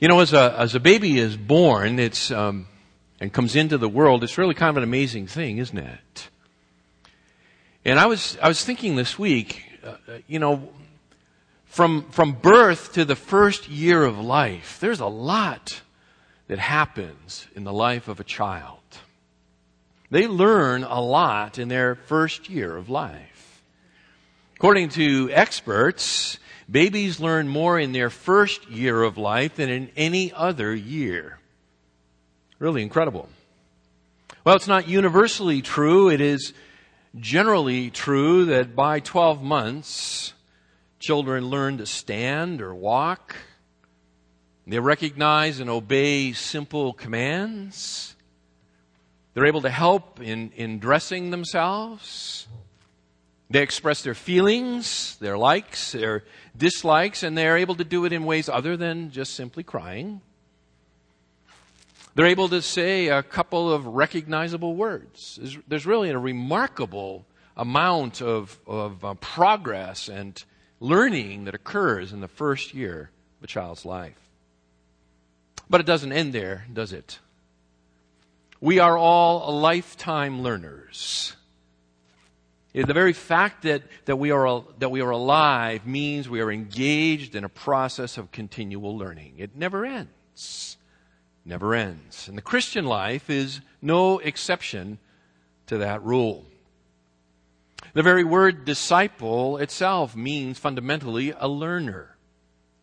You know, as a, as a baby is born, it's, um, and comes into the world, it's really kind of an amazing thing, isn't it? And I was, I was thinking this week, uh, you know, from, from birth to the first year of life, there's a lot that happens in the life of a child. They learn a lot in their first year of life. According to experts, babies learn more in their first year of life than in any other year. Really incredible. Well, it's not universally true. It is generally true that by 12 months, children learn to stand or walk. They recognize and obey simple commands. They're able to help in, in dressing themselves. They express their feelings, their likes, their dislikes, and they're able to do it in ways other than just simply crying. They're able to say a couple of recognizable words. There's, there's really a remarkable amount of, of uh, progress and learning that occurs in the first year of a child's life. But it doesn't end there, does it? We are all lifetime learners. The very fact that, that, we are, that we are alive means we are engaged in a process of continual learning. It never ends. Never ends. And the Christian life is no exception to that rule. The very word disciple itself means fundamentally a learner.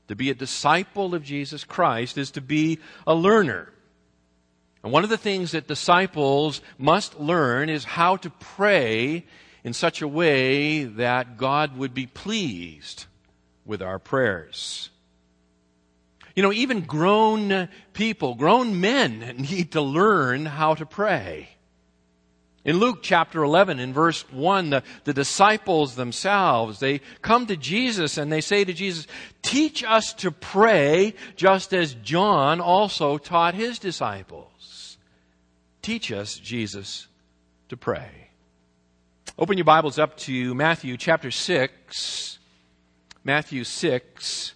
To be a disciple of Jesus Christ is to be a learner. And one of the things that disciples must learn is how to pray in such a way that God would be pleased with our prayers. You know, even grown people, grown men need to learn how to pray. In Luke chapter 11, in verse 1, the, the disciples themselves, they come to Jesus and they say to Jesus, Teach us to pray just as John also taught his disciples. Teach us, Jesus, to pray. Open your Bibles up to Matthew chapter 6. Matthew 6.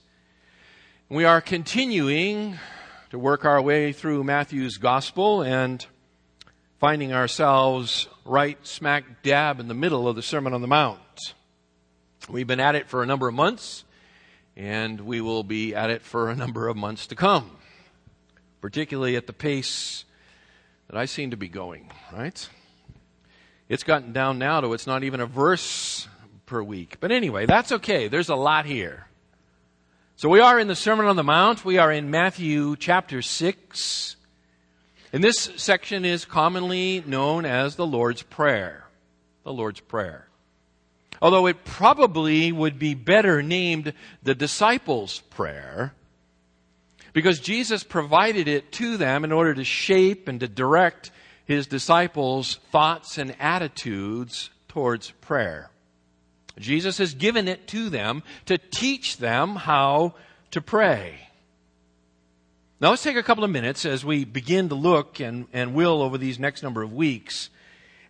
We are continuing to work our way through Matthew's gospel and finding ourselves right smack dab in the middle of the Sermon on the Mount. We've been at it for a number of months, and we will be at it for a number of months to come, particularly at the pace that I seem to be going, right? It's gotten down now to it's not even a verse per week. But anyway, that's okay. There's a lot here. So we are in the Sermon on the Mount. We are in Matthew chapter 6. And this section is commonly known as the Lord's Prayer. The Lord's Prayer. Although it probably would be better named the disciples' prayer because Jesus provided it to them in order to shape and to direct his disciples' thoughts and attitudes towards prayer. Jesus has given it to them to teach them how to pray. Now let's take a couple of minutes as we begin to look and, and will over these next number of weeks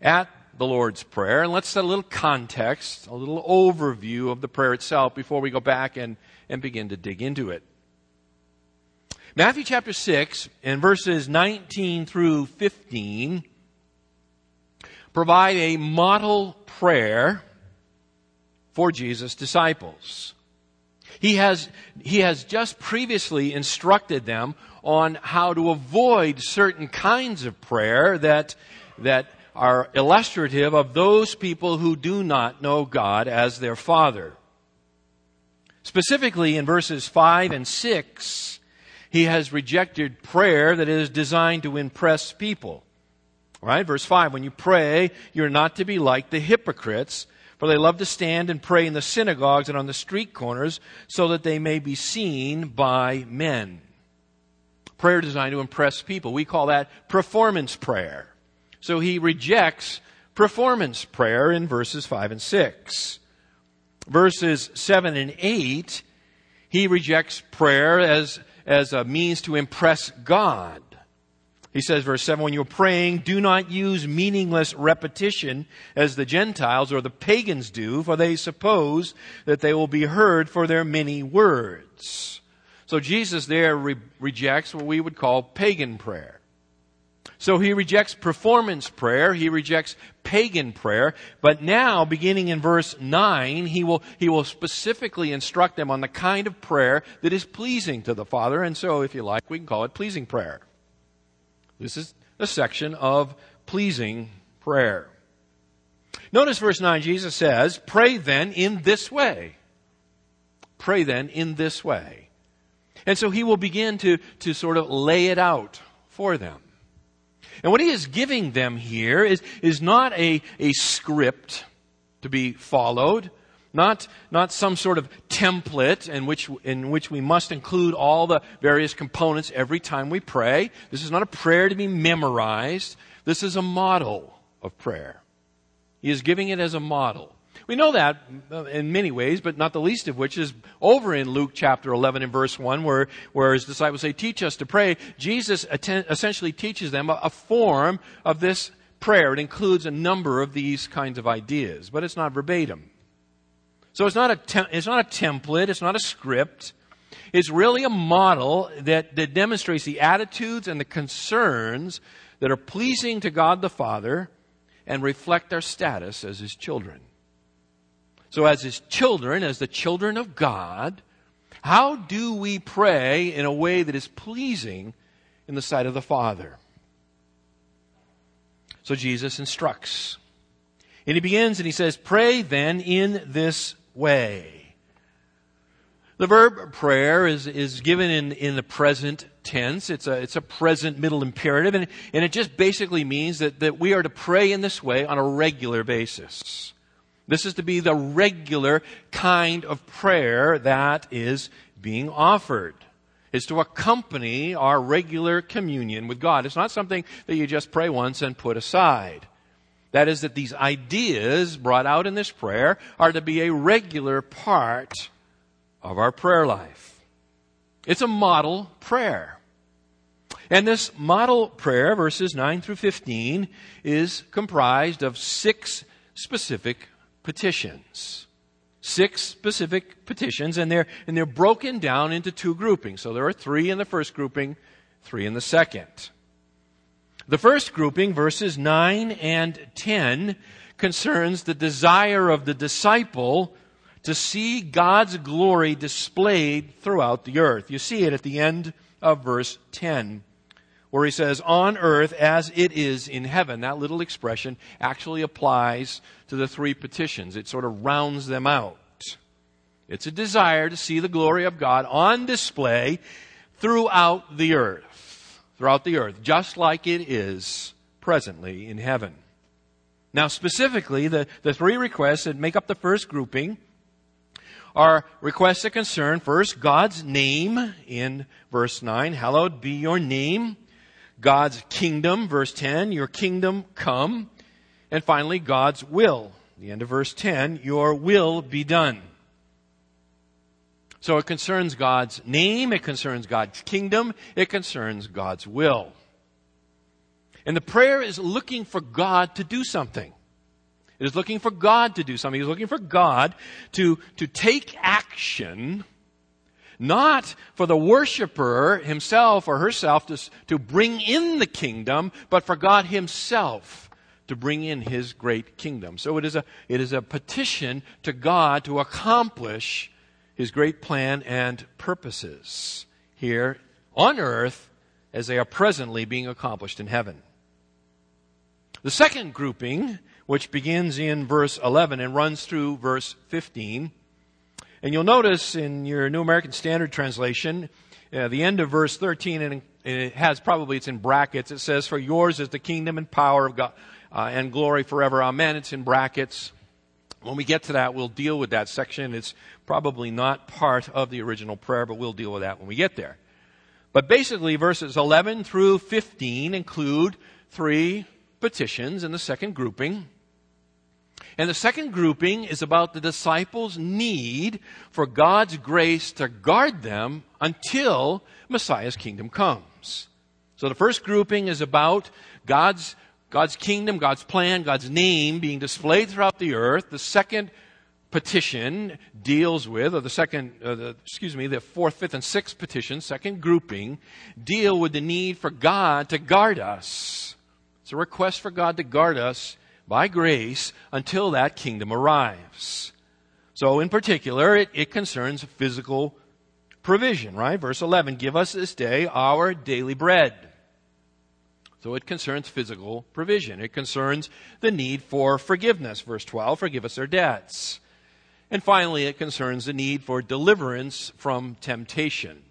at the Lord's Prayer. And let's set a little context, a little overview of the prayer itself before we go back and, and begin to dig into it. Matthew chapter 6 and verses 19 through 15 provide a model prayer for Jesus' disciples. He has, he has just previously instructed them on how to avoid certain kinds of prayer that, that are illustrative of those people who do not know God as their Father. Specifically in verses 5 and 6, he has rejected prayer that is designed to impress people. Right? Verse 5, when you pray, you're not to be like the hypocrites, for they love to stand and pray in the synagogues and on the street corners so that they may be seen by men. Prayer designed to impress people. We call that performance prayer. So he rejects performance prayer in verses 5 and 6. Verses 7 and 8, he rejects prayer as as a means to impress God. He says, verse 7, when you're praying, do not use meaningless repetition as the Gentiles or the pagans do, for they suppose that they will be heard for their many words. So Jesus there re- rejects what we would call pagan prayer. So he rejects performance prayer, he rejects pagan prayer, but now, beginning in verse 9, he will, he will specifically instruct them on the kind of prayer that is pleasing to the Father, and so, if you like, we can call it pleasing prayer. This is a section of pleasing prayer. Notice verse 9, Jesus says, Pray then in this way. Pray then in this way. And so he will begin to, to sort of lay it out for them. And what he is giving them here is, is not a, a script to be followed, not, not some sort of template in which, in which we must include all the various components every time we pray. This is not a prayer to be memorized. This is a model of prayer. He is giving it as a model. We know that uh, in many ways, but not the least of which is over in Luke chapter 11 and verse 1 where, where his disciples say, teach us to pray. Jesus essentially teaches them a, a form of this prayer. It includes a number of these kinds of ideas, but it's not verbatim. So it's not a, te- it's not a template, it's not a script. It's really a model that, that demonstrates the attitudes and the concerns that are pleasing to God the Father and reflect our status as His children. So, as His children, as the children of God, how do we pray in a way that is pleasing in the sight of the Father? So, Jesus instructs. And He begins and He says, Pray then in this way. The verb prayer is, is given in, in the present tense. It's a, it's a present middle imperative, and, and it just basically means that, that we are to pray in this way on a regular basis. This is to be the regular kind of prayer that is being offered. It's to accompany our regular communion with God. It's not something that you just pray once and put aside. That is, that these ideas brought out in this prayer are to be a regular part of our prayer life. It's a model prayer. And this model prayer, verses 9 through 15, is comprised of six specific petitions. Six specific petitions, and they're, and they're broken down into two groupings. So there are three in the first grouping, three in the second. The first grouping, verses 9 and 10, concerns the desire of the disciple to see God's glory displayed throughout the earth. You see it at the end of verse 10 where he says, on earth as it is in heaven. That little expression actually applies to the three petitions. It sort of rounds them out. It's a desire to see the glory of God on display throughout the earth. Throughout the earth, just like it is presently in heaven. Now, specifically, the, the three requests that make up the first grouping are requests that concern first God's name in verse 9. Hallowed be your name. God's kingdom, verse 10, your kingdom come. And finally, God's will. The end of verse 10, your will be done. So it concerns God's name, it concerns God's kingdom, it concerns God's will. And the prayer is looking for God to do something. It is looking for God to do something. It's looking for God to, to take action not for the worshiper himself or herself to, to bring in the kingdom, but for God himself to bring in his great kingdom. So it is a, it is a petition to God to accomplish his great plan and purposes here on earth as they are presently being accomplished in heaven. The second grouping, which begins in verse 11 and runs through verse 15, and you'll notice in your New American Standard Translation, uh, the end of verse 13, and it has probably, it's in brackets, it says, For yours is the kingdom and power of God uh, and glory forever. Amen. It's in brackets. When we get to that, we'll deal with that section. It's probably not part of the original prayer, but we'll deal with that when we get there. But basically, verses 11 through 15 include three petitions in the second grouping. And the second grouping is about the disciples' need for God's grace to guard them until Messiah's kingdom comes. So the first grouping is about God's, God's kingdom, God's plan, God's name being displayed throughout the earth. The second petition deals with, or the second, uh, the, excuse me, the fourth, fifth, and sixth petition, second grouping, deal with the need for God to guard us. It's a request for God to guard us by grace until that kingdom arrives. So, in particular, it, it concerns physical provision, right? Verse 11, give us this day our daily bread. So it concerns physical provision. It concerns the need for forgiveness. Verse 12, forgive us our debts. And finally, it concerns the need for deliverance from temptation.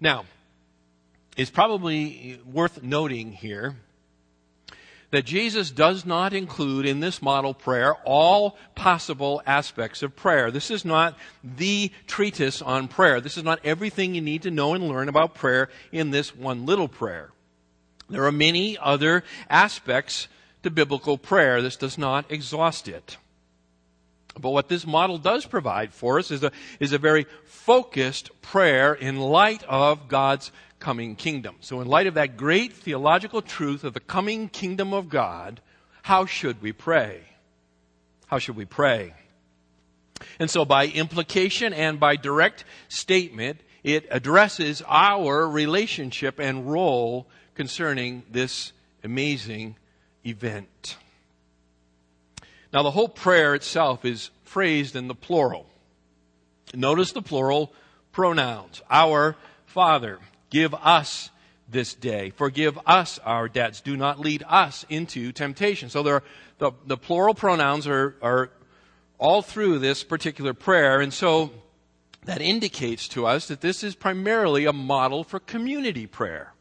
Now, it's probably worth noting here that Jesus does not include in this model prayer all possible aspects of prayer. This is not the treatise on prayer. This is not everything you need to know and learn about prayer in this one little prayer. There are many other aspects to biblical prayer. This does not exhaust it. But what this model does provide for us is a, is a very focused prayer in light of God's coming kingdom. So, in light of that great theological truth of the coming kingdom of God, how should we pray? How should we pray? And so, by implication and by direct statement, it addresses our relationship and role concerning this amazing event. Now, the whole prayer itself is phrased in the plural. Notice the plural pronouns. Our Father. Give us this day. Forgive us our debts. Do not lead us into temptation. So there are, the, the plural pronouns are, are all through this particular prayer. And so that indicates to us that this is primarily a model for community prayer.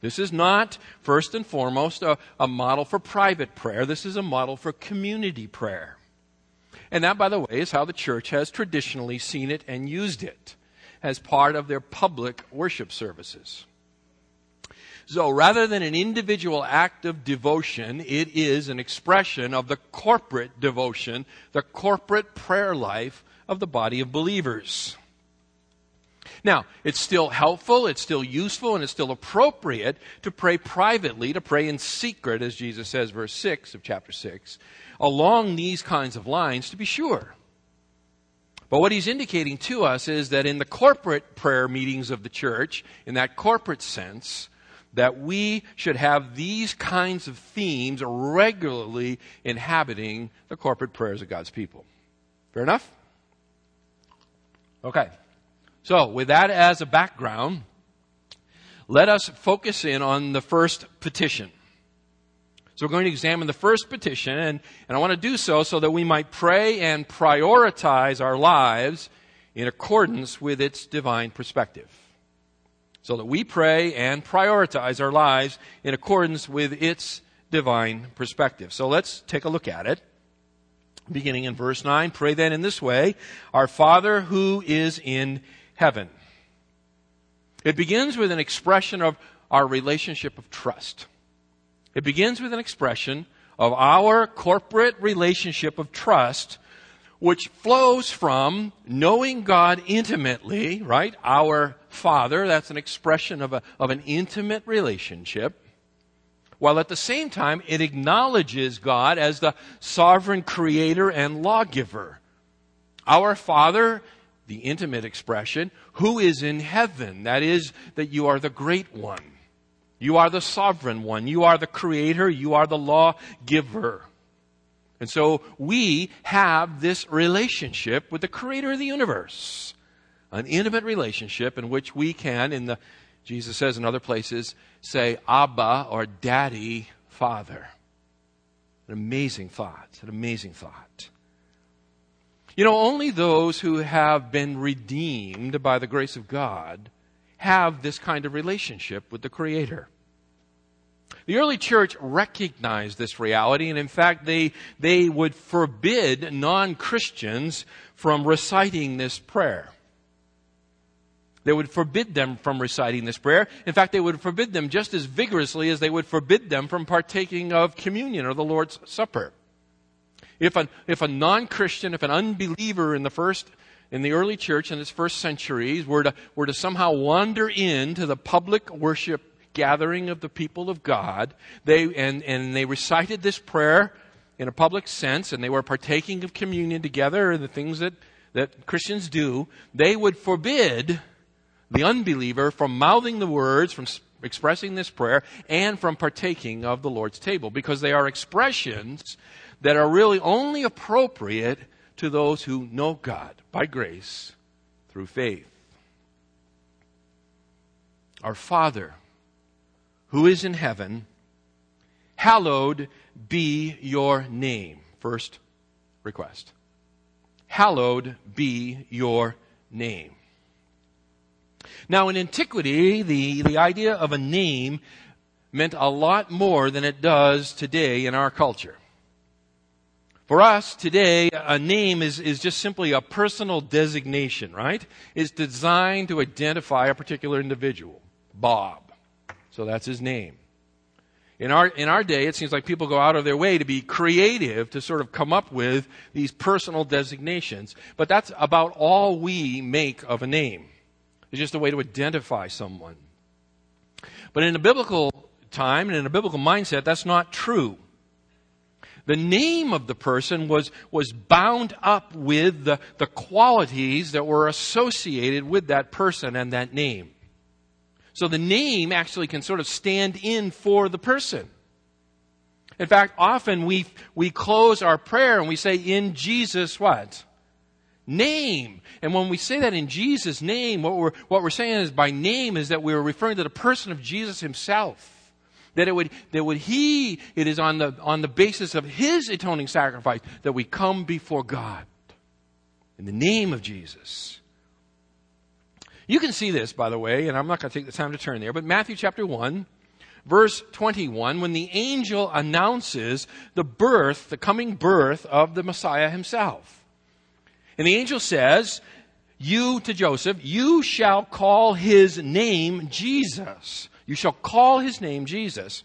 This is not, first and foremost, a, a model for private prayer. This is a model for community prayer. And that, by the way, is how the church has traditionally seen it and used it as part of their public worship services. So rather than an individual act of devotion, it is an expression of the corporate devotion, the corporate prayer life of the body of believers. Now, it's still helpful, it's still useful, and it's still appropriate to pray privately, to pray in secret, as Jesus says, verse 6 of chapter 6, along these kinds of lines, to be sure. But what he's indicating to us is that in the corporate prayer meetings of the church, in that corporate sense, that we should have these kinds of themes regularly inhabiting the corporate prayers of God's people. Fair enough? Okay. So, with that as a background, let us focus in on the first petition. So we're going to examine the first petition, and, and I want to do so so that we might pray and prioritize our lives in accordance with its divine perspective. So that we pray and prioritize our lives in accordance with its divine perspective. So let's take a look at it. Beginning in verse 9, pray then in this way, Our Father who is in heaven. It begins with an expression of our relationship of trust. It begins with an expression of our corporate relationship of trust, which flows from knowing God intimately, right? Our Father, that's an expression of, a, of an intimate relationship. While at the same time, it acknowledges God as the sovereign creator and lawgiver. Our Father, the intimate expression, who is in heaven. That is, that you are the great one. You are the sovereign one. You are the creator. You are the law giver. And so we have this relationship with the creator of the universe. An intimate relationship in which we can, in the, Jesus says in other places, say Abba or Daddy, Father. An amazing thought. An amazing thought. You know, only those who have been redeemed by the grace of God have this kind of relationship with the Creator. The early church recognized this reality, and in fact, they, they would forbid non Christians from reciting this prayer. They would forbid them from reciting this prayer. In fact, they would forbid them just as vigorously as they would forbid them from partaking of communion or the Lord's Supper. If a, if a non Christian, if an unbeliever in the first in the early church in its first centuries were to, were to somehow wander into the public worship gathering of the people of God. They, and, and they recited this prayer in a public sense, and they were partaking of communion together, the things that, that Christians do. They would forbid the unbeliever from mouthing the words, from expressing this prayer, and from partaking of the Lord's table, because they are expressions that are really only appropriate to those who know God by grace through faith. Our Father, who is in heaven, hallowed be your name. First request. Hallowed be your name. Now, in antiquity, the, the idea of a name meant a lot more than it does today in our culture. For us today, a name is, is just simply a personal designation, right? It's designed to identify a particular individual. Bob. So that's his name. In our, in our day, it seems like people go out of their way to be creative to sort of come up with these personal designations. But that's about all we make of a name. It's just a way to identify someone. But in a biblical time and in a biblical mindset, that's not true. The name of the person was, was bound up with the, the qualities that were associated with that person and that name. So the name actually can sort of stand in for the person. In fact, often we, we close our prayer and we say, in Jesus what? Name. And when we say that in Jesus' name, what we're, what we're saying is by name is that we're referring to the person of Jesus himself. That it would, that would he, it is on the, on the basis of his atoning sacrifice that we come before God. In the name of Jesus. You can see this, by the way, and I'm not going to take the time to turn there, but Matthew chapter 1, verse 21, when the angel announces the birth, the coming birth of the Messiah himself. And the angel says, You to Joseph, you shall call his name Jesus you shall call his name Jesus.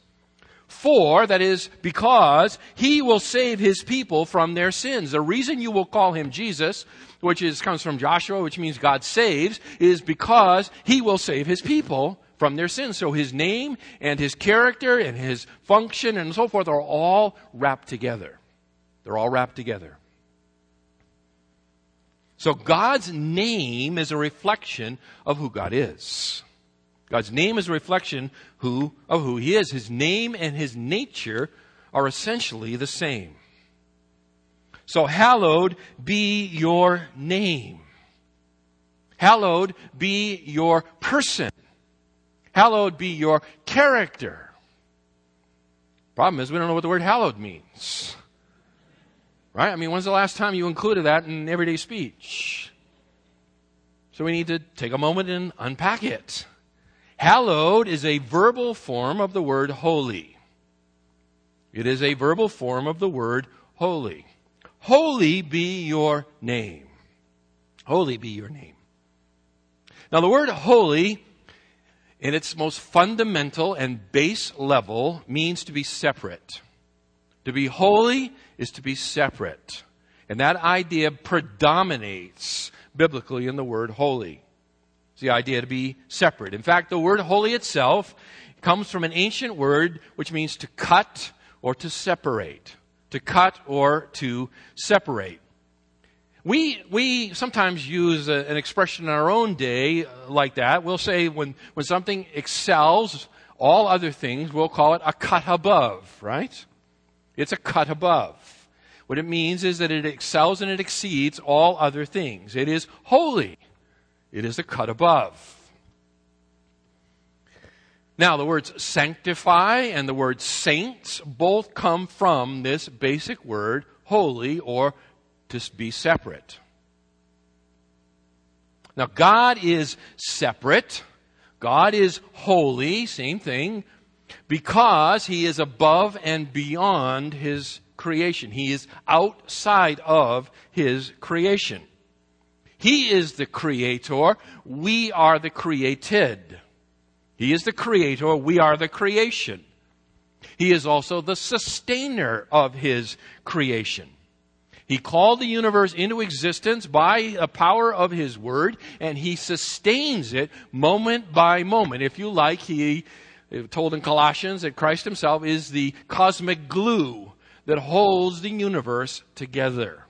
For, that is, because he will save his people from their sins. The reason you will call him Jesus, which is, comes from Joshua, which means God saves, is because he will save his people from their sins. So his name and his character and his function and so forth are all wrapped together. They're all wrapped together. So God's name is a reflection of who God is. God's name is a reflection who, of who He is. His name and His nature are essentially the same. So, hallowed be your name. Hallowed be your person. Hallowed be your character. Problem is, we don't know what the word hallowed means. Right? I mean, when's the last time you included that in everyday speech? So we need to take a moment and unpack it. Hallowed is a verbal form of the word holy. It is a verbal form of the word holy. Holy be your name. Holy be your name. Now the word holy in its most fundamental and base level means to be separate. To be holy is to be separate. And that idea predominates biblically in the word holy. It's the idea to be separate. In fact, the word holy itself comes from an ancient word which means to cut or to separate. To cut or to separate. We, we sometimes use a, an expression in our own day like that. We'll say when, when something excels all other things, we'll call it a cut above, right? It's a cut above. What it means is that it excels and it exceeds all other things. It is holy. It is a cut above. Now, the words sanctify and the word saints both come from this basic word, holy, or to be separate. Now, God is separate. God is holy, same thing, because He is above and beyond His creation. He is outside of His creation. He is the creator. We are the created. He is the creator. We are the creation. He is also the sustainer of his creation. He called the universe into existence by the power of his word, and he sustains it moment by moment. If you like, he told in Colossians that Christ himself is the cosmic glue that holds the universe together.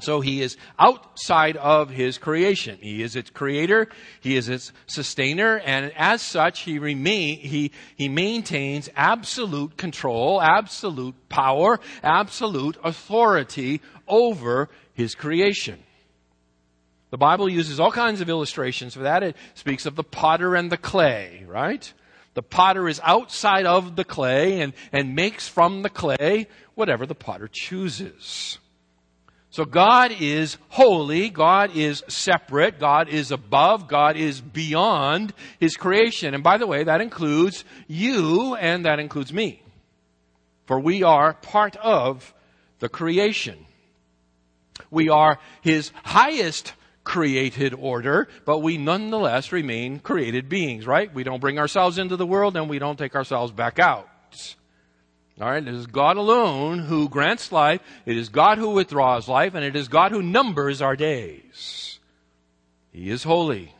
So he is outside of his creation. He is its creator. He is its sustainer. And as such, he remain, he, he maintains absolute control, absolute power, absolute authority over his creation. The Bible uses all kinds of illustrations for that. It speaks of the potter and the clay, right? The potter is outside of the clay and, and makes from the clay whatever the potter chooses. So God is holy, God is separate, God is above, God is beyond His creation. And by the way, that includes you and that includes me. For we are part of the creation. We are His highest created order, but we nonetheless remain created beings, right? We don't bring ourselves into the world and we don't take ourselves back out. All right, it is God alone who grants life. It is God who withdraws life, and it is God who numbers our days. He is holy.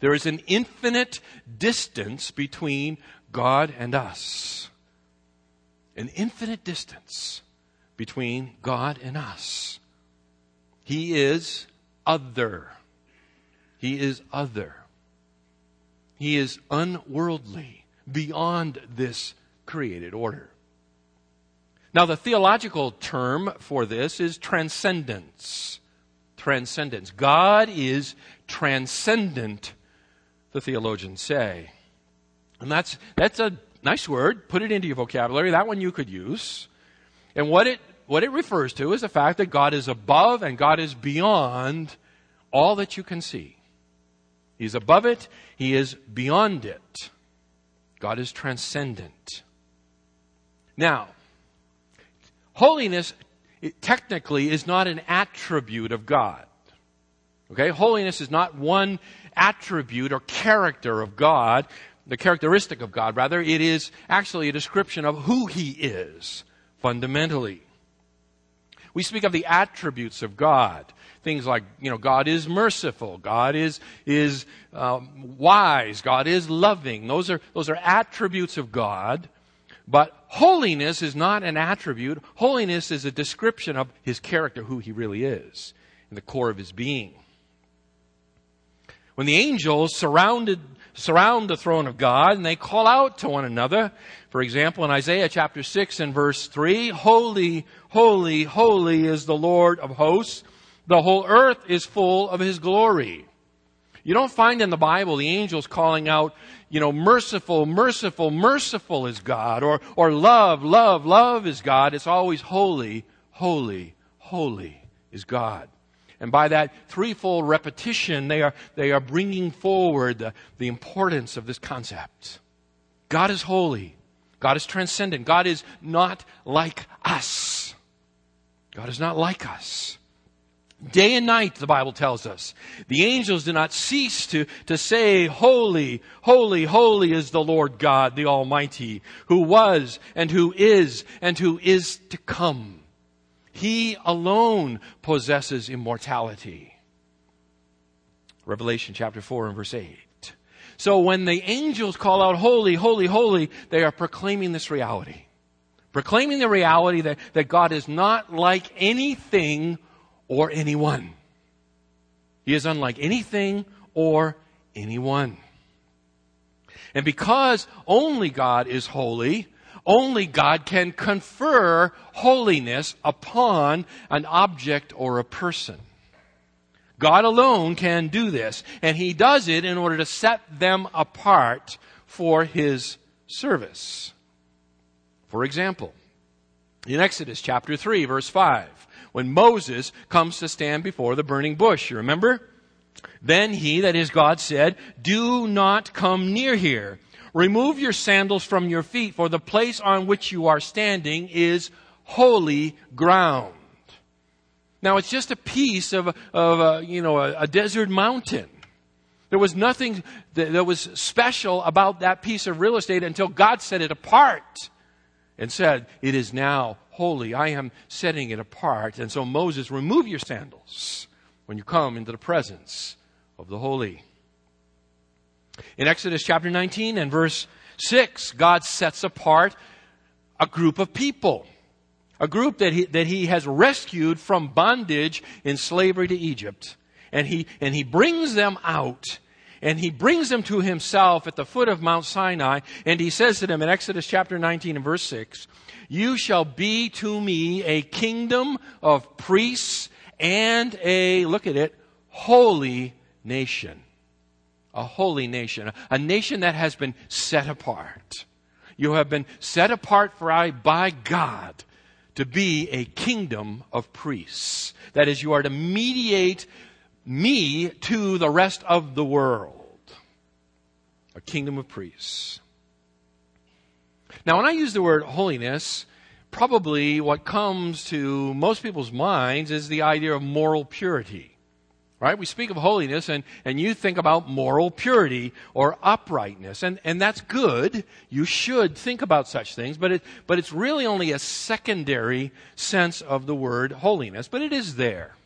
There is an infinite distance between God and us. An infinite distance between God and us. He is other. He is other. He is unworldly, beyond this created order. Now, the theological term for this is transcendence. Transcendence. God is transcendent, the theologians say. And that's, that's a nice word. Put it into your vocabulary. That one you could use. And what it, what it refers to is the fact that God is above and God is beyond all that you can see. He's above it. He is beyond it. God is transcendent. Now, holiness technically is not an attribute of God. Okay? Holiness is not one attribute or character of God, the characteristic of God, rather. It is actually a description of who He is, fundamentally. We speak of the attributes of God. Things like, you know, God is merciful. God is, is um, wise. God is loving. Those are, those are attributes of God but holiness is not an attribute. Holiness is a description of his character, who he really is, in the core of his being. When the angels surrounded, surround the throne of God and they call out to one another, for example, in Isaiah chapter 6 and verse 3, Holy, holy, holy is the Lord of hosts. The whole earth is full of his glory. You don't find in the Bible the angels calling out, you know, merciful, merciful, merciful is God, or, or love, love, love is God. It's always holy, holy, holy is God. And by that threefold repetition, they are, they are bringing forward the, the importance of this concept. God is holy. God is transcendent. God is not like us. God is not like us. Day and night, the Bible tells us. The angels do not cease to, to say, Holy, holy, holy is the Lord God, the Almighty, who was and who is and who is to come. He alone possesses immortality. Revelation chapter 4 and verse 8. So when the angels call out, Holy, holy, holy, they are proclaiming this reality. Proclaiming the reality that, that God is not like anything or anyone. He is unlike anything or anyone. And because only God is holy, only God can confer holiness upon an object or a person. God alone can do this, and He does it in order to set them apart for His service. For example, in Exodus chapter 3 verse 5, when Moses comes to stand before the burning bush. You remember? Then he, that is God, said, Do not come near here. Remove your sandals from your feet, for the place on which you are standing is holy ground. Now it's just a piece of, of a, you know, a, a desert mountain. There was nothing that, that was special about that piece of real estate until God set it apart and said, It is now holy. I am setting it apart. And so Moses, remove your sandals when you come into the presence of the holy. In Exodus chapter 19 and verse 6, God sets apart a group of people. A group that he, that he has rescued from bondage in slavery to Egypt. And he, and he brings them out and he brings them to himself at the foot of Mount Sinai, and he says to them in Exodus chapter 19 and verse 6, You shall be to me a kingdom of priests and a, look at it, holy nation. A holy nation. A nation that has been set apart. You have been set apart for I by God to be a kingdom of priests. That is, you are to mediate me to the rest of the world. A kingdom of priests. Now, when I use the word holiness, probably what comes to most people's minds is the idea of moral purity. Right? We speak of holiness and, and you think about moral purity or uprightness. And, and that's good. You should think about such things, but it, but it's really only a secondary sense of the word holiness, but it is there.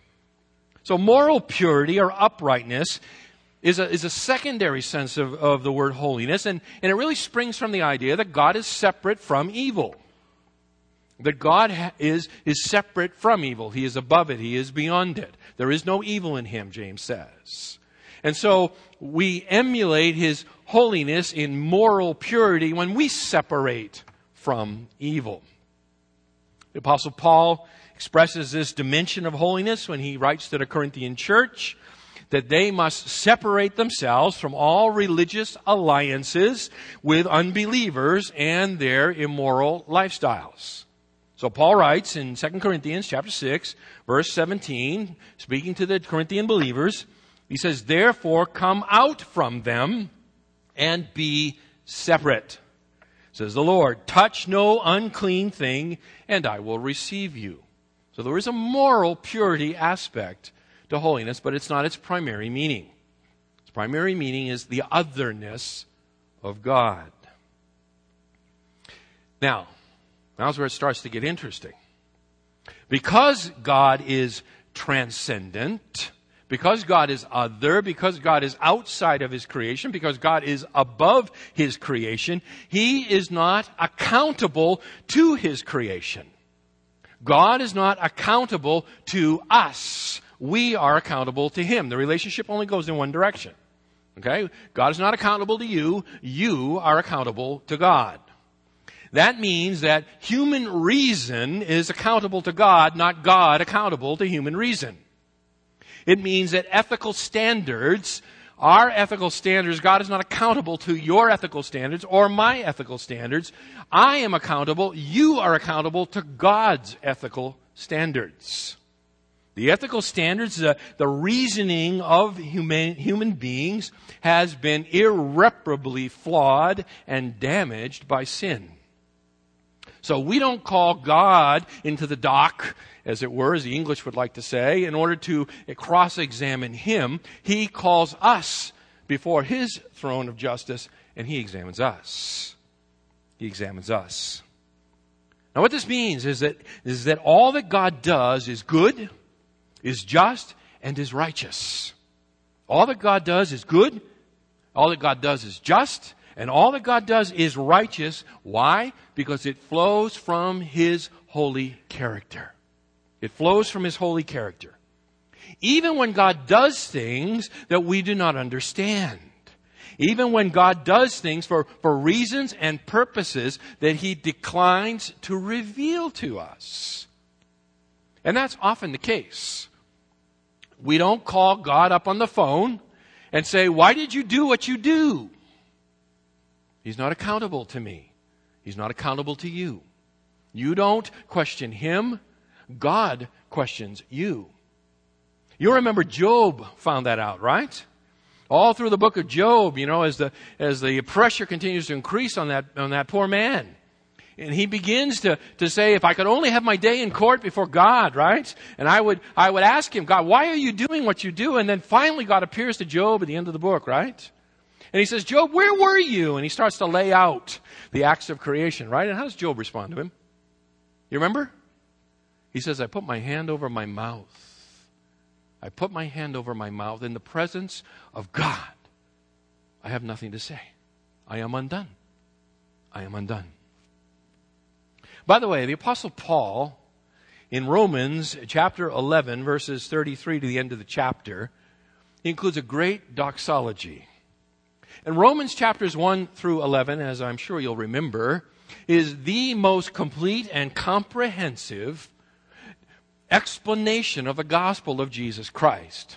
So moral purity or uprightness is a, is a secondary sense of, of the word holiness, and, and it really springs from the idea that God is separate from evil. That God is, is separate from evil. He is above it. He is beyond it. There is no evil in him, James says. And so we emulate his holiness in moral purity when we separate from evil. The Apostle Paul expresses this dimension of holiness when he writes to the Corinthian church that they must separate themselves from all religious alliances with unbelievers and their immoral lifestyles. So Paul writes in 2 Corinthians chapter 6, verse 17, speaking to the Corinthian believers, he says, Therefore come out from them and be separate. Says the Lord, touch no unclean thing and I will receive you. So there is a moral purity aspect to holiness, but it's not its primary meaning. Its primary meaning is the otherness of God. Now, Now's where it starts to get interesting. Because God is transcendent, because God is other, because God is outside of His creation, because God is above His creation, He is not accountable to His creation. God is not accountable to us. We are accountable to Him. The relationship only goes in one direction. Okay? God is not accountable to you. You are accountable to God. That means that human reason is accountable to God, not God accountable to human reason. It means that ethical standards, our ethical standards, God is not accountable to your ethical standards or my ethical standards. I am accountable, you are accountable to God's ethical standards. The ethical standards, the, the reasoning of human, human beings has been irreparably flawed and damaged by sin. So we don't call God into the dock, as it were, as the English would like to say, in order to cross-examine Him. He calls us before His throne of justice, and He examines us. He examines us. Now what this means is that, is that all that God does is good, is just, and is righteous. All that God does is good, all that God does is just, and all that God does is righteous. Why? Because it flows from His holy character. It flows from His holy character. Even when God does things that we do not understand. Even when God does things for, for reasons and purposes that He declines to reveal to us. And that's often the case. We don't call God up on the phone and say, why did you do what you do? He's not accountable to me. He's not accountable to you. You don't question him. God questions you. You remember Job found that out, right? All through the book of Job, you know, as the, as the pressure continues to increase on that, on that poor man. And he begins to, to say, if I could only have my day in court before God, right? And I would, I would ask him, God, why are you doing what you do? And then finally God appears to Job at the end of the book, right? And he says, Job, where were you? And he starts to lay out the acts of creation, right? And how does Job respond to him? You remember? He says, I put my hand over my mouth. I put my hand over my mouth in the presence of God. I have nothing to say. I am undone. I am undone. By the way, the Apostle Paul, in Romans chapter 11, verses 33 to the end of the chapter, includes a great doxology. And Romans chapters 1 through 11, as I'm sure you'll remember, is the most complete and comprehensive explanation of the gospel of Jesus Christ.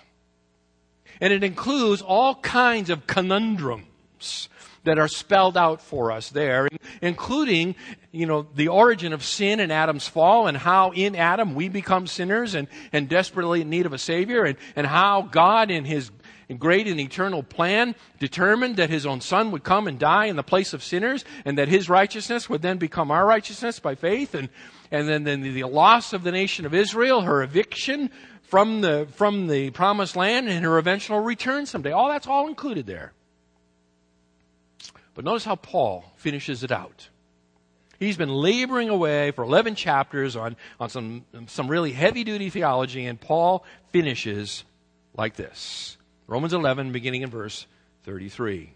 And it includes all kinds of conundrums that are spelled out for us there, including, you know, the origin of sin and Adam's fall and how in Adam we become sinners and, and desperately in need of a Savior and, and how God in His great and eternal plan determined that His own Son would come and die in the place of sinners and that His righteousness would then become our righteousness by faith and, and then, then the loss of the nation of Israel, her eviction from the, from the promised land and her eventual return someday. All that's all included there. But notice how Paul finishes it out. He's been laboring away for 11 chapters on, on some, some really heavy duty theology, and Paul finishes like this Romans 11, beginning in verse 33.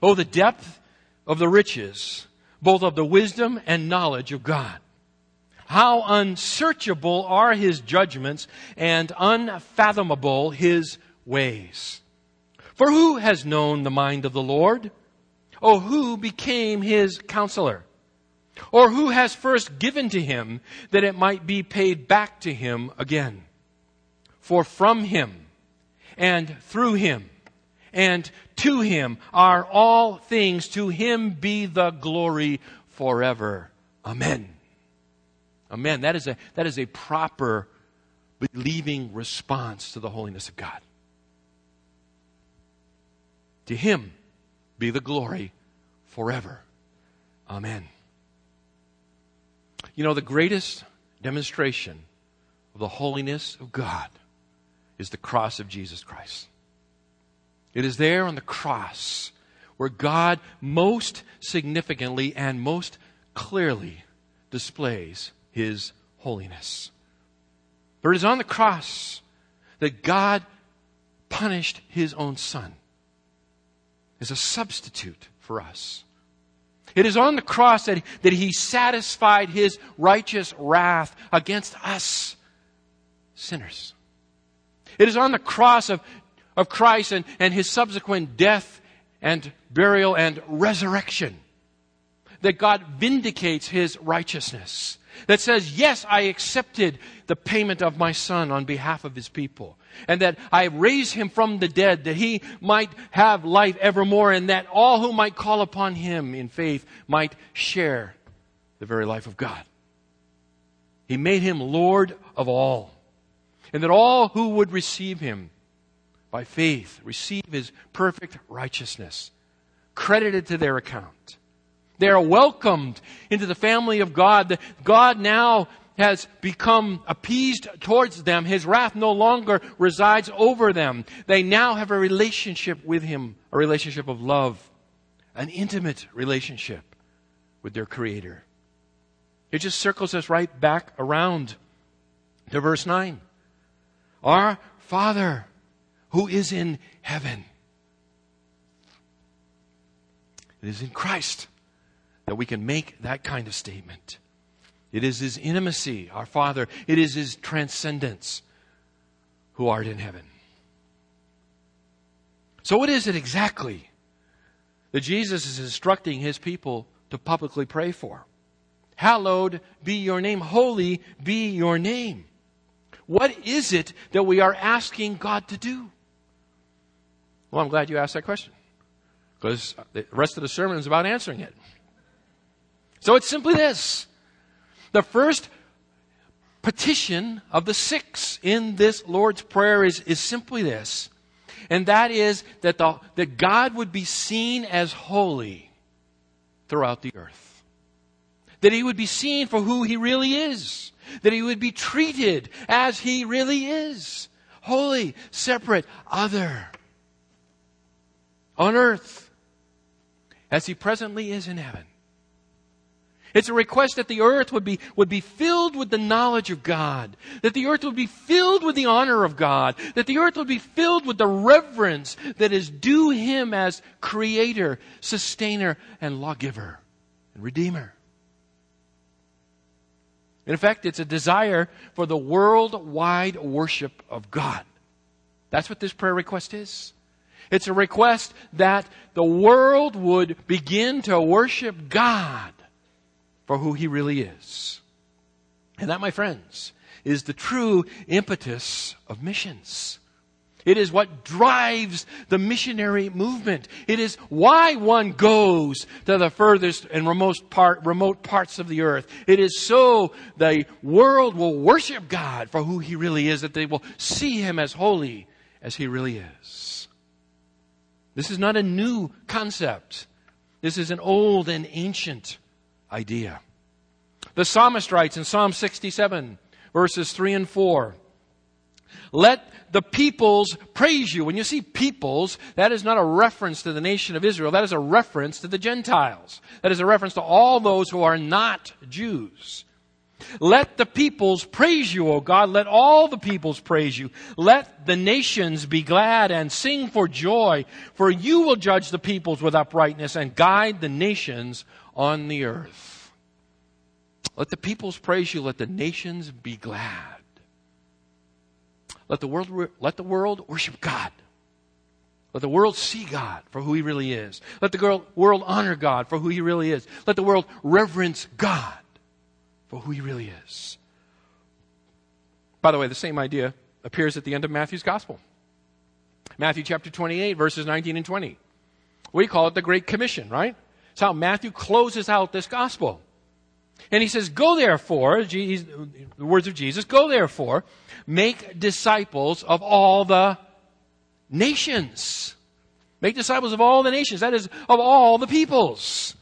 Oh, the depth of the riches, both of the wisdom and knowledge of God. How unsearchable are his judgments and unfathomable his ways. For who has known the mind of the Lord? Or who became his counselor? Or who has first given to him that it might be paid back to him again? For from him and through him and to him are all things. To him be the glory forever. Amen. Amen. That is a, that is a proper believing response to the holiness of God. To Him be the glory forever. Amen. You know, the greatest demonstration of the holiness of God is the cross of Jesus Christ. It is there on the cross where God most significantly and most clearly displays his holiness. For it is on the cross that God punished his own son as a substitute for us. It is on the cross that, that he satisfied his righteous wrath against us, sinners. It is on the cross of, of Christ and, and his subsequent death and burial and resurrection that God vindicates his righteousness that says, yes, I accepted the payment of my son on behalf of his people. And that I raised him from the dead that he might have life evermore and that all who might call upon him in faith might share the very life of God. He made him Lord of all. And that all who would receive him by faith receive his perfect righteousness credited to their account. They are welcomed into the family of God. God now has become appeased towards them. His wrath no longer resides over them. They now have a relationship with Him, a relationship of love, an intimate relationship with their Creator. It just circles us right back around to verse 9. Our Father who is in heaven. It is in Christ that we can make that kind of statement. It is His intimacy, our Father. It is His transcendence, who art in heaven. So, what is it exactly that Jesus is instructing His people to publicly pray for? Hallowed be your name. Holy be your name. What is it that we are asking God to do? Well, I'm glad you asked that question because the rest of the sermon is about answering it. So it's simply this. The first petition of the six in this Lord's Prayer is, is simply this. And that is that, the, that God would be seen as holy throughout the earth. That he would be seen for who he really is. That he would be treated as he really is. Holy, separate, other. On earth, as he presently is in heaven. It's a request that the earth would be, would be filled with the knowledge of God, that the earth would be filled with the honor of God, that the earth would be filled with the reverence that is due Him as Creator, Sustainer, and Lawgiver, and Redeemer. In effect, it's a desire for the worldwide worship of God. That's what this prayer request is. It's a request that the world would begin to worship God for who He really is. And that, my friends, is the true impetus of missions. It is what drives the missionary movement. It is why one goes to the furthest and remote, part, remote parts of the earth. It is so the world will worship God for who He really is, that they will see Him as holy as He really is. This is not a new concept. This is an old and ancient idea. The psalmist writes in Psalm 67, verses 3 and 4, Let the peoples praise you. When you see peoples, that is not a reference to the nation of Israel. That is a reference to the Gentiles. That is a reference to all those who are not Jews. Let the peoples praise you, O God. Let all the peoples praise you. Let the nations be glad and sing for joy, for you will judge the peoples with uprightness and guide the nations on the earth. Let the peoples praise you. Let the nations be glad. Let the world, let the world worship God. Let the world see God for who He really is. Let the world honor God for who He really is. Let the world reverence God for who He really is. By the way, the same idea appears at the end of Matthew's Gospel. Matthew chapter 28, verses 19 and 20. We call it the Great Commission, right? It's how Matthew closes out this Gospel. And he says, Go therefore, the words of Jesus, go therefore, make disciples of all the nations. Make disciples of all the nations, that is, of all the peoples.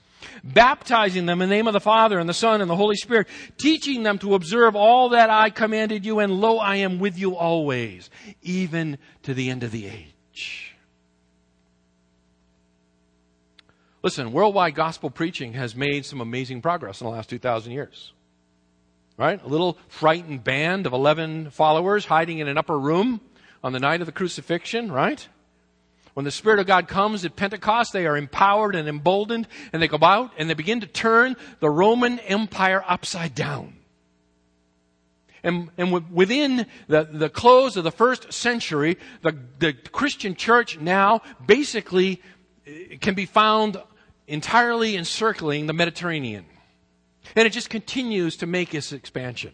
Baptizing them in the name of the Father and the Son and the Holy Spirit, teaching them to observe all that I commanded you, and lo, I am with you always, even to the end of the age. Listen, worldwide gospel preaching has made some amazing progress in the last 2,000 years. Right? A little frightened band of 11 followers hiding in an upper room on the night of the crucifixion, right? When the Spirit of God comes at Pentecost, they are empowered and emboldened, and they go out and they begin to turn the Roman Empire upside down. And, and within the, the close of the first century, the, the Christian church now basically eh, can be found entirely encircling the Mediterranean. And it just continues to make its expansion.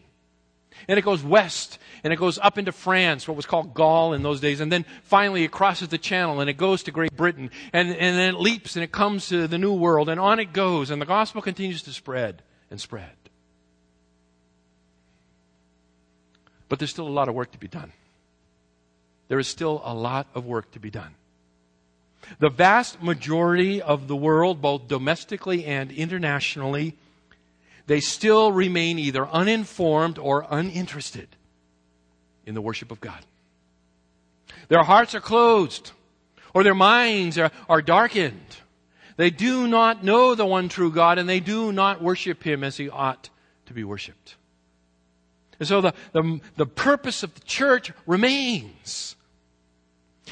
And it goes west and it goes up into France, what was called Gaul in those days. And then finally it crosses the channel and it goes to Great Britain. And, and then it leaps and it comes to the New World and on it goes. And the gospel continues to spread and spread. But there's still a lot of work to be done. There is still a lot of work to be done. The vast majority of the world, both domestically and internationally, they still remain either uninformed or uninterested in the worship of God. Their hearts are closed or their minds are, are darkened. They do not know the one true God and they do not worship Him as He ought to be worshiped. And so the, the, the purpose of the church remains.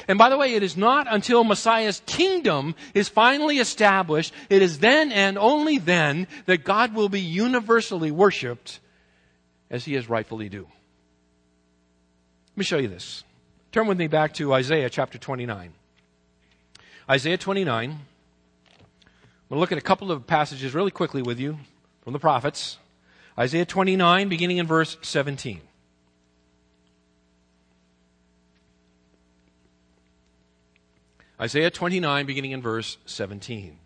And by the way, it is not until Messiah's kingdom is finally established, it is then and only then that God will be universally worshiped as he is rightfully due. Let me show you this. Turn with me back to Isaiah chapter 29. Isaiah 29. I'm going to look at a couple of passages really quickly with you from the prophets. Isaiah 29, beginning in verse 17. Isaiah 29, beginning in verse 17.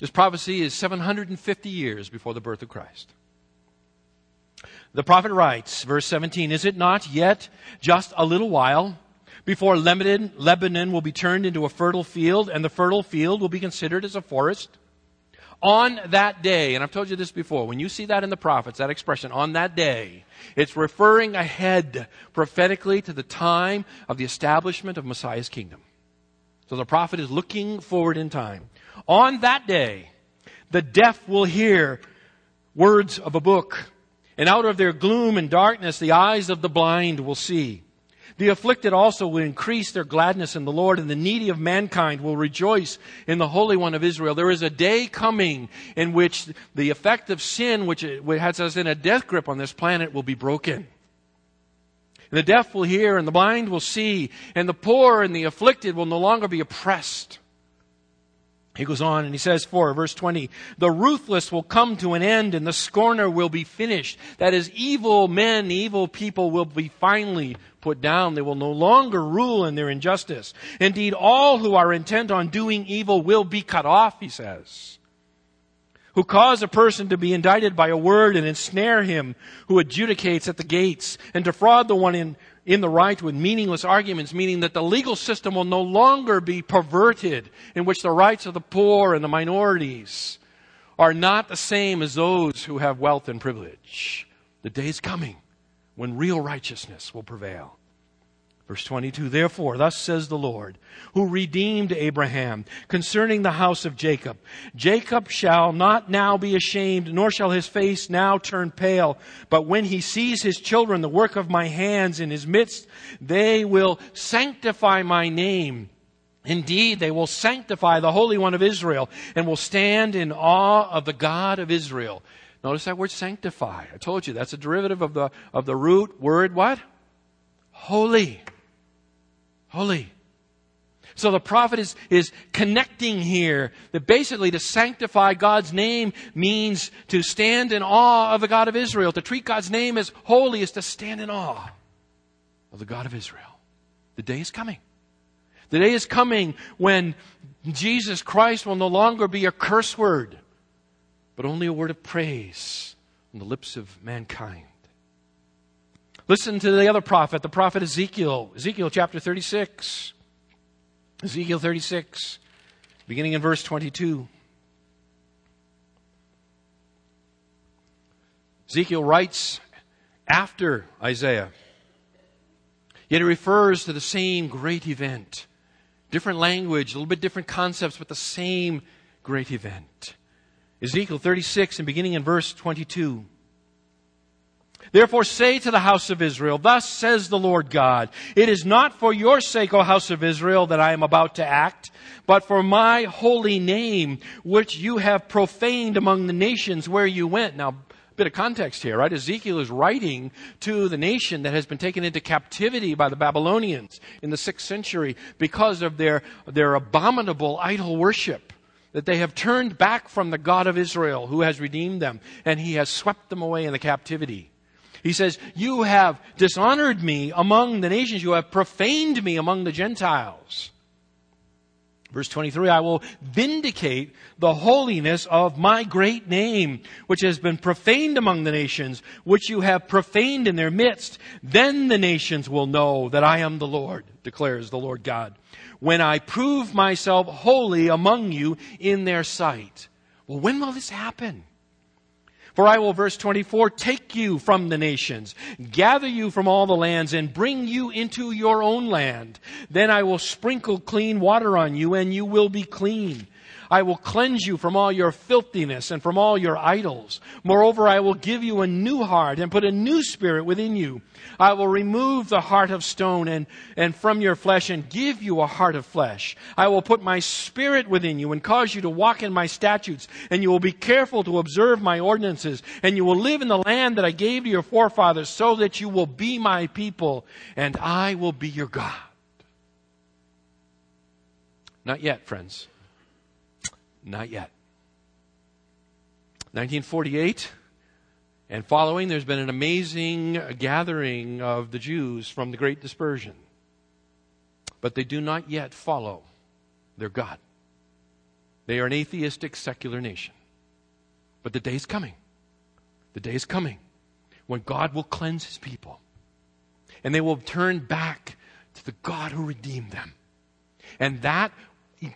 This prophecy is 750 years before the birth of Christ. The prophet writes, verse 17, Is it not yet just a little while before Lebanon, Lebanon will be turned into a fertile field and the fertile field will be considered as a forest? On that day, and I've told you this before, when you see that in the prophets, that expression, on that day, it's referring ahead prophetically to the time of the establishment of Messiah's kingdom. So the prophet is looking forward in time. On that day, The deaf will hear words of a book, and out of their gloom and darkness the eyes of the blind will see. The afflicted also will increase their gladness in the Lord, and the needy of mankind will rejoice in the Holy One of Israel. There is a day coming in which the effect of sin, which has us in a death grip on this planet, will be broken. And the deaf will hear, and the blind will see, and the poor and the afflicted will no longer be oppressed. He goes on and he says, for verse 20, the ruthless will come to an end and the scorner will be finished. That is, evil men, evil people will be finally put down. They will no longer rule in their injustice. Indeed, all who are intent on doing evil will be cut off, he says. Who cause a person to be indicted by a word and ensnare him who adjudicates at the gates and defraud the one in in the right with meaningless arguments, meaning that the legal system will no longer be perverted, in which the rights of the poor and the minorities are not the same as those who have wealth and privilege. The day is coming when real righteousness will prevail. Verse 22, therefore, thus says the Lord, who redeemed Abraham concerning the house of Jacob. Jacob shall not now be ashamed, nor shall his face now turn pale. But when he sees his children, the work of my hands in his midst, they will sanctify my name. Indeed, they will sanctify the Holy One of Israel and will stand in awe of the God of Israel. Notice that word sanctify. I told you that's a derivative of the, of the root word what? Holy holy. So the prophet is, is connecting here that basically to sanctify God's name means to stand in awe of the God of Israel. To treat God's name as holy is to stand in awe of the God of Israel. The day is coming. The day is coming when Jesus Christ will no longer be a curse word, but only a word of praise on the lips of mankind. Listen to the other prophet, the prophet Ezekiel. Ezekiel chapter 36. Ezekiel 36, beginning in verse 22. Ezekiel writes after Isaiah. Yet he refers to the same great event. Different language, a little bit different concepts, but the same great event. Ezekiel 36 and beginning in verse 22. Therefore say to the house of Israel, thus says the Lord God, it is not for your sake, O house of Israel, that I am about to act, but for my holy name, which you have profaned among the nations where you went. Now, a bit of context here, right? Ezekiel is writing to the nation that has been taken into captivity by the Babylonians in the sixth century because of their, their abominable idol worship that they have turned back from the God of Israel who has redeemed them and he has swept them away in the captivity. He says, You have dishonored me among the nations. You have profaned me among the Gentiles. Verse 23, I will vindicate the holiness of my great name, which has been profaned among the nations, which you have profaned in their midst. Then the nations will know that I am the Lord, declares the Lord God, when I prove myself holy among you in their sight. Well, when will this happen? For I will, verse 24, take you from the nations, gather you from all the lands, and bring you into your own land. Then I will sprinkle clean water on you, and you will be clean. I will cleanse you from all your filthiness and from all your idols. Moreover, I will give you a new heart and put a new spirit within you. I will remove the heart of stone and, and from your flesh and give you a heart of flesh. I will put my spirit within you and cause you to walk in my statutes and you will be careful to observe my ordinances and you will live in the land that I gave to your forefathers so that you will be my people and I will be your God. Not yet, friends. Not yet. 1948 and following, there's been an amazing gathering of the Jews from the Great Dispersion. But they do not yet follow their God. They are an atheistic, secular nation. But the day is coming. The day is coming when God will cleanse his people. And they will turn back to the God who redeemed them. And that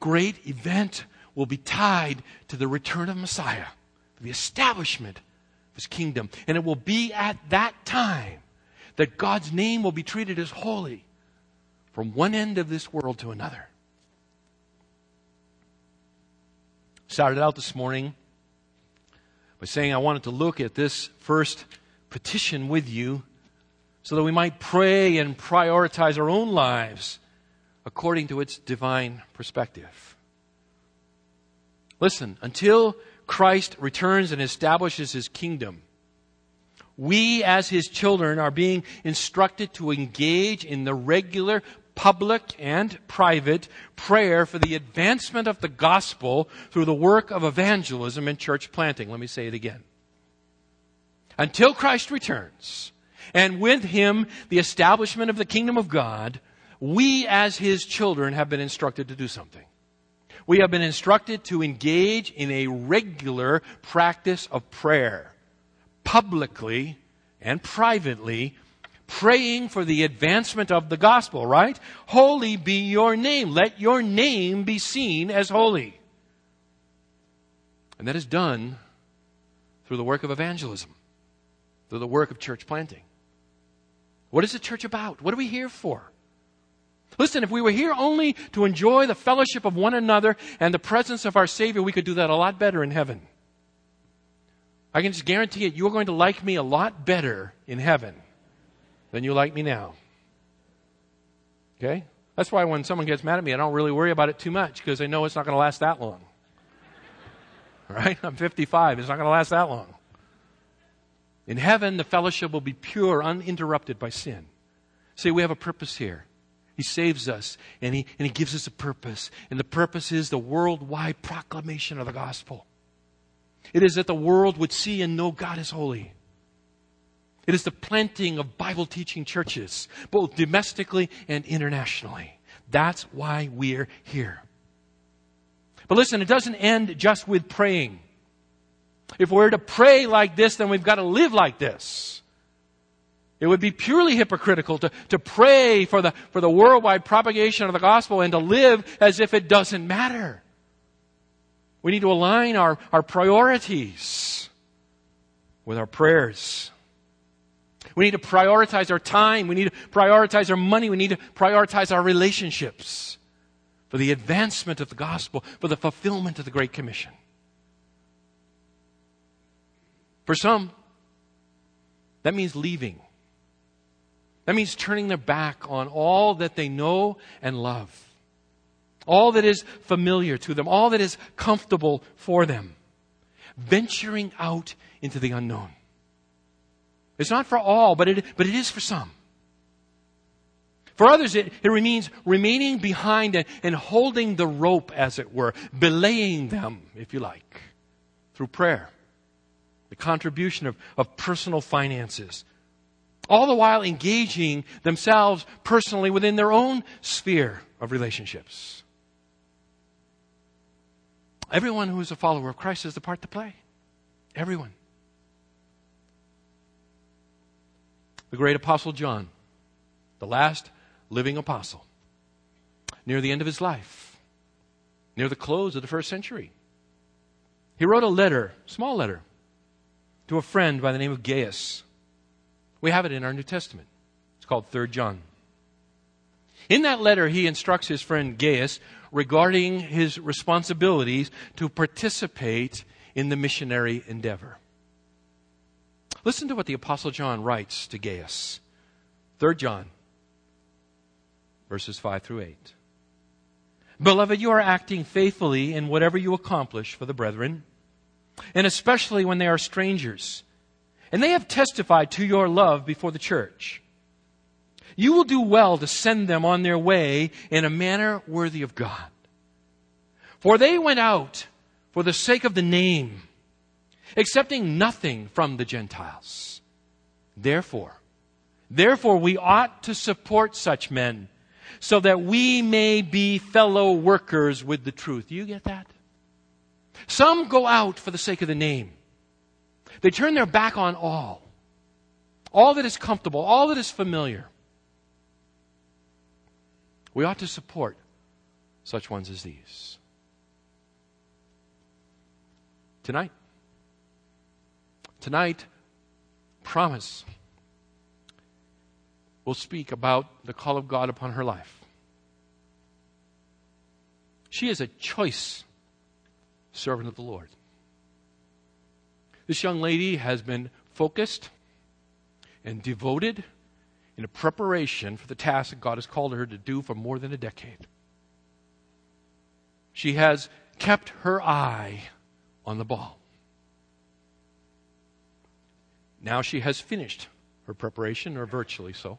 great event will be tied to the return of Messiah, the establishment of his kingdom. And it will be at that time that God's name will be treated as holy from one end of this world to another. Started out this morning by saying I wanted to look at this first petition with you so that we might pray and prioritize our own lives according to its divine perspective. Listen, until Christ returns and establishes his kingdom, we as his children are being instructed to engage in the regular public and private prayer for the advancement of the gospel through the work of evangelism and church planting. Let me say it again. Until Christ returns, and with him the establishment of the kingdom of God, we as his children have been instructed to do something. We have been instructed to engage in a regular practice of prayer, publicly and privately, praying for the advancement of the gospel, right? Holy be your name. Let your name be seen as holy. And that is done through the work of evangelism, through the work of church planting. What is the church about? What are we here for? Listen, if we were here only to enjoy the fellowship of one another and the presence of our Savior, we could do that a lot better in heaven. I can just guarantee it, you're going to like me a lot better in heaven than you like me now. Okay? That's why when someone gets mad at me, I don't really worry about it too much because I know it's not going to last that long. Right? I'm 55. It's not going to last that long. In heaven, the fellowship will be pure, uninterrupted by sin. See, we have a purpose here. He saves us and he, and he gives us a purpose. And the purpose is the worldwide proclamation of the gospel. It is that the world would see and know God is holy. It is the planting of Bible teaching churches, both domestically and internationally. That's why we're here. But listen, it doesn't end just with praying. If we're to pray like this, then we've got to live like this. It would be purely hypocritical to, to pray for the, for the worldwide propagation of the gospel and to live as if it doesn't matter. We need to align our, our priorities with our prayers. We need to prioritize our time. We need to prioritize our money. We need to prioritize our relationships for the advancement of the gospel, for the fulfillment of the Great Commission. For some, that means leaving. That means turning their back on all that they know and love, all that is familiar to them, all that is comfortable for them, venturing out into the unknown. It's not for all, but it, but it is for some. For others, it, it means remaining behind and, and holding the rope, as it were, belaying them, if you like, through prayer, the contribution of, of personal finances, all the while engaging themselves personally within their own sphere of relationships. Everyone who is a follower of Christ has the part to play. Everyone. The great apostle John, the last living apostle, near the end of his life, near the close of the first century, he wrote a letter, small letter, to a friend by the name of Gaius. We have it in our New Testament. It's called 3 John. In that letter, he instructs his friend Gaius regarding his responsibilities to participate in the missionary endeavor. Listen to what the Apostle John writes to Gaius. 3 John, verses 5 through 8. Beloved, you are acting faithfully in whatever you accomplish for the brethren, and especially when they are strangers and they have testified to your love before the church. You will do well to send them on their way in a manner worthy of God. For they went out for the sake of the name, accepting nothing from the Gentiles. Therefore, therefore we ought to support such men so that we may be fellow workers with the truth. Do you get that? Some go out for the sake of the name. They turn their back on all. All that is comfortable, all that is familiar. We ought to support such ones as these. Tonight, tonight, promise will speak about the call of God upon her life. She is a choice servant of the Lord. This young lady has been focused and devoted in a preparation for the task that God has called her to do for more than a decade. She has kept her eye on the ball. Now she has finished her preparation, or virtually so.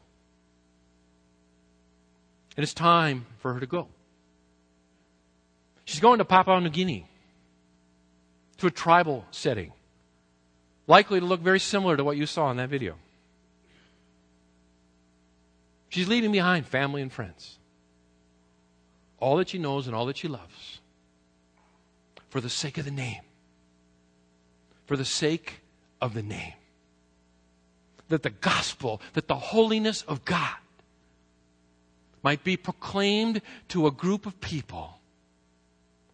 And it's time for her to go. She's going to Papua New Guinea, to a tribal setting, likely to look very similar to what you saw in that video. She's leaving behind family and friends, all that she knows and all that she loves, for the sake of the name. For the sake of the name. That the gospel, that the holiness of God might be proclaimed to a group of people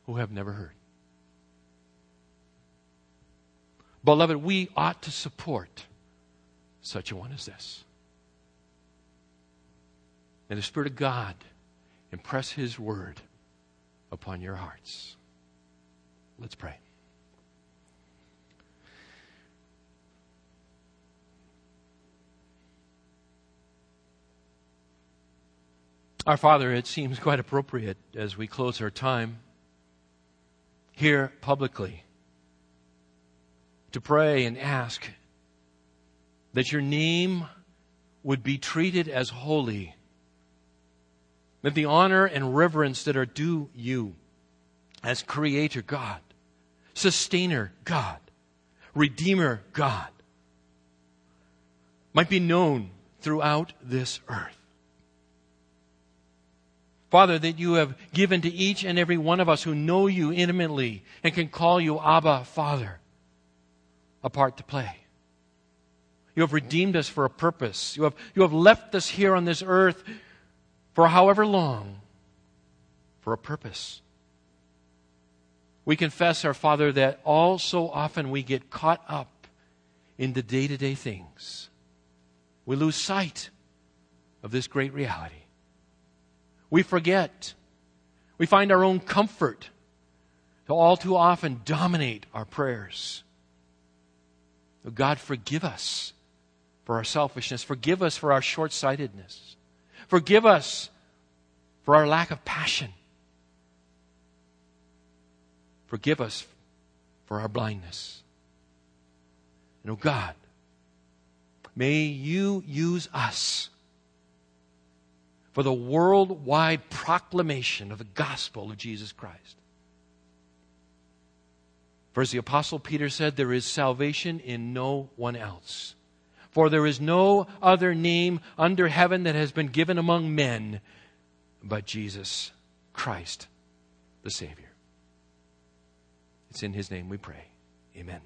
who have never heard. Beloved, we ought to support such a one as this. And the Spirit of God impress His word upon your hearts. Let's pray. Our Father, it seems quite appropriate as we close our time here publicly to pray and ask that your name would be treated as holy, that the honor and reverence that are due you as Creator God, Sustainer God, Redeemer God might be known throughout this earth. Father, that you have given to each and every one of us who know you intimately and can call you Abba, Father, a part to play. You have redeemed us for a purpose. You have, you have left us here on this earth for however long for a purpose. We confess, our Father, that all so often we get caught up in the day to day things. We lose sight of this great reality. We forget. We find our own comfort to all too often dominate our prayers. God, forgive us for our selfishness. Forgive us for our short sightedness. Forgive us for our lack of passion. Forgive us for our blindness. And oh God, may you use us for the worldwide proclamation of the gospel of Jesus Christ. For as the Apostle Peter said, there is salvation in no one else. For there is no other name under heaven that has been given among men but Jesus Christ, the Savior. It's in His name we pray. Amen.